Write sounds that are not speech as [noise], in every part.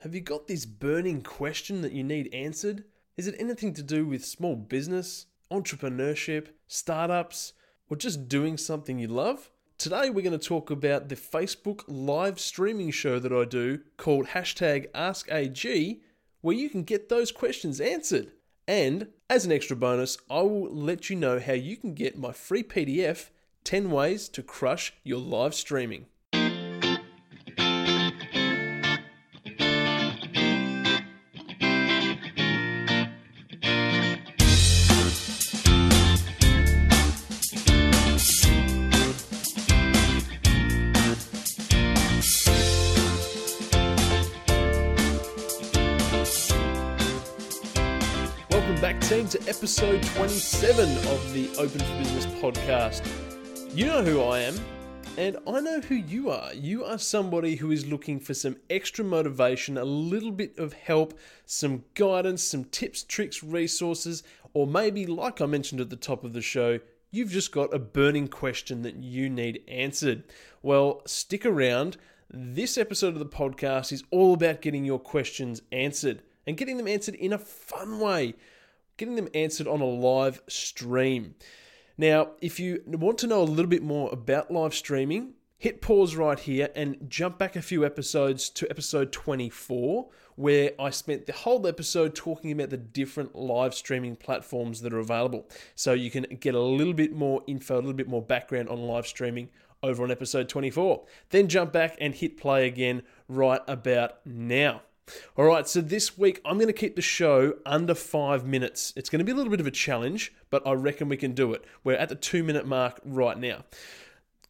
Have you got this burning question that you need answered? Is it anything to do with small business, entrepreneurship, startups, or just doing something you love? Today we're going to talk about the Facebook live streaming show that I do called hashtag AskAG, where you can get those questions answered. And as an extra bonus, I will let you know how you can get my free PDF 10 ways to crush your live streaming. To episode 27 of the Open for Business podcast. You know who I am, and I know who you are. You are somebody who is looking for some extra motivation, a little bit of help, some guidance, some tips, tricks, resources, or maybe, like I mentioned at the top of the show, you've just got a burning question that you need answered. Well, stick around. This episode of the podcast is all about getting your questions answered and getting them answered in a fun way, getting them answered on a live stream. Now, if you want to know a little bit more about live streaming, hit pause right here and jump back a few episodes to episode 24, where I spent the whole episode talking about the different live streaming platforms that are available. So you can get a little bit more info, a little bit more background on live streaming over on episode 24. Then jump back and hit play again right about now. All right, so this week I'm going to keep the show under five minutes. It's going to be a little bit of a challenge, but I reckon we can do it. We're at the two minute mark right now.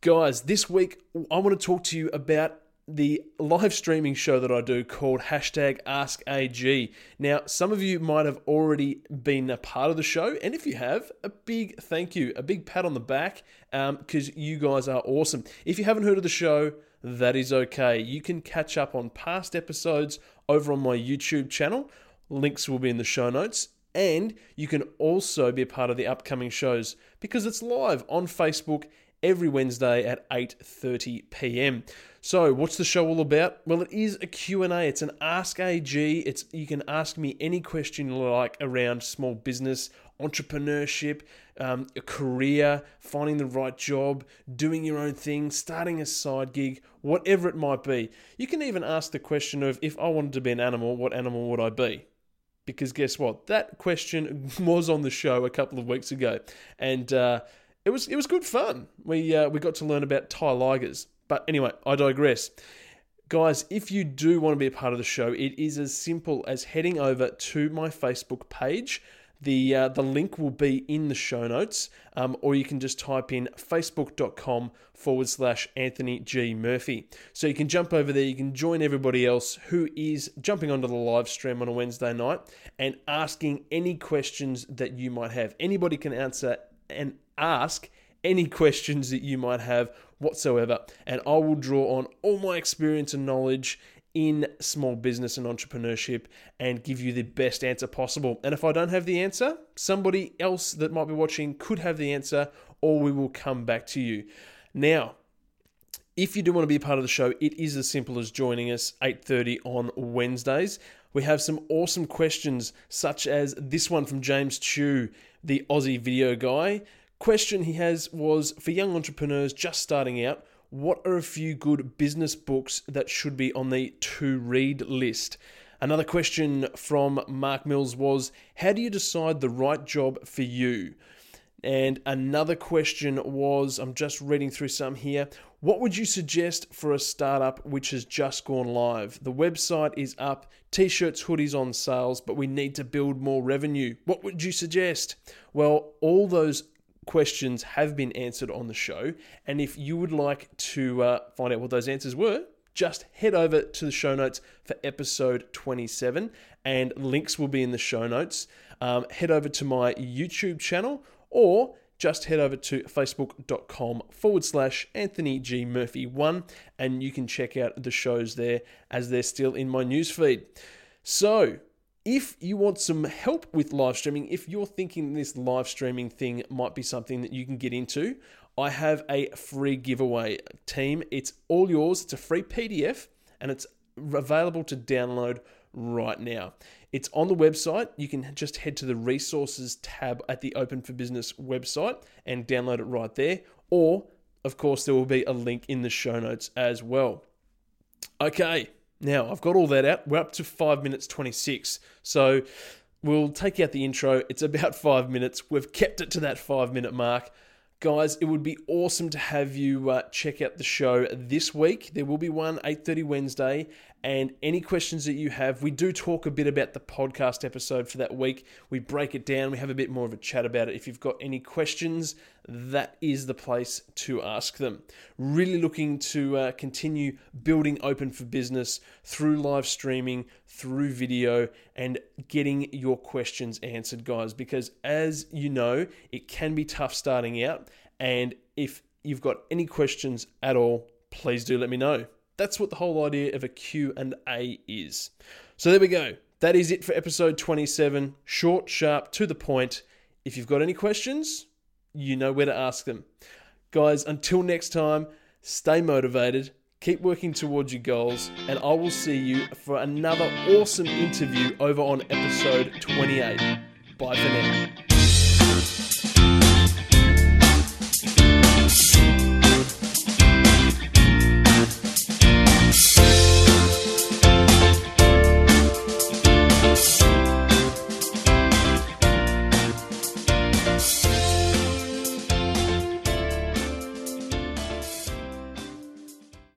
Guys, this week I want to talk to you about the live streaming show that I do called hashtag AskAG. Now, some of you might have already been a part of the show, and if you have, a big thank you, a big pat on the back, because um, you guys are awesome. If you haven't heard of the show, that is okay. You can catch up on past episodes over on my YouTube channel. Links will be in the show notes. And you can also be a part of the upcoming shows because it's live on Facebook every Wednesday at 8:30 p.m. So, what's the show all about? Well, it is a Q&A. It's an Ask AG. It's you can ask me any question you like around small business, entrepreneurship, um, a career, finding the right job, doing your own thing, starting a side gig, whatever it might be. You can even ask the question of if I wanted to be an animal, what animal would I be? Because guess what? That question [laughs] was on the show a couple of weeks ago, and uh, it was it was good fun. We uh, we got to learn about Thai ligers. But anyway, I digress. Guys, if you do want to be a part of the show, it is as simple as heading over to my Facebook page. The, uh, the link will be in the show notes, um, or you can just type in facebook.com forward slash Anthony G. Murphy. So you can jump over there, you can join everybody else who is jumping onto the live stream on a Wednesday night and asking any questions that you might have. Anybody can answer and ask any questions that you might have whatsoever, and I will draw on all my experience and knowledge in small business and entrepreneurship and give you the best answer possible. And if I don't have the answer, somebody else that might be watching could have the answer, or we will come back to you. Now, if you do want to be a part of the show, it is as simple as joining us 8:30 on Wednesdays. We have some awesome questions such as this one from James Chew, the Aussie video guy. Question he has was for young entrepreneurs just starting out, what are a few good business books that should be on the to read list? Another question from Mark Mills was How do you decide the right job for you? And another question was I'm just reading through some here. What would you suggest for a startup which has just gone live? The website is up, t shirts, hoodies on sales, but we need to build more revenue. What would you suggest? Well, all those questions have been answered on the show. And if you would like to uh, find out what those answers were, just head over to the show notes for episode 27, and links will be in the show notes. Um, head over to my YouTube channel or just head over to facebook.com forward slash Anthony G. Murphy 1 and you can check out the shows there as they're still in my newsfeed. So, if you want some help with live streaming, if you're thinking this live streaming thing might be something that you can get into, I have a free giveaway team. It's all yours. It's a free PDF and it's available to download right now. It's on the website. You can just head to the resources tab at the Open for Business website and download it right there. Or, of course, there will be a link in the show notes as well. Okay, now I've got all that out. We're up to 5 minutes 26. So we'll take out the intro. It's about [laughs] 5 minutes. We've kept it to that 5 minute mark. Guys, it would be awesome to have you uh, check out the show this week. There will be one 8:30 Wednesday, and any questions that you have, we do talk a bit about the podcast episode for that week. We break it down, we have a bit more of a chat about it. If you've got any questions, that is the place to ask them. Really looking to uh, continue building open for business through live streaming, through video, and getting your questions answered, guys, because as you know, it can be tough starting out. And if you've got any questions at all, please do let me know. That's what the whole idea of a Q&A is. So there we go. That is it for episode 27. Short, sharp, to the point. If you've got any questions, you know where to ask them. Guys, until next time, stay motivated, keep working towards your goals, and I will see you for another awesome interview over on episode 28. Bye for now.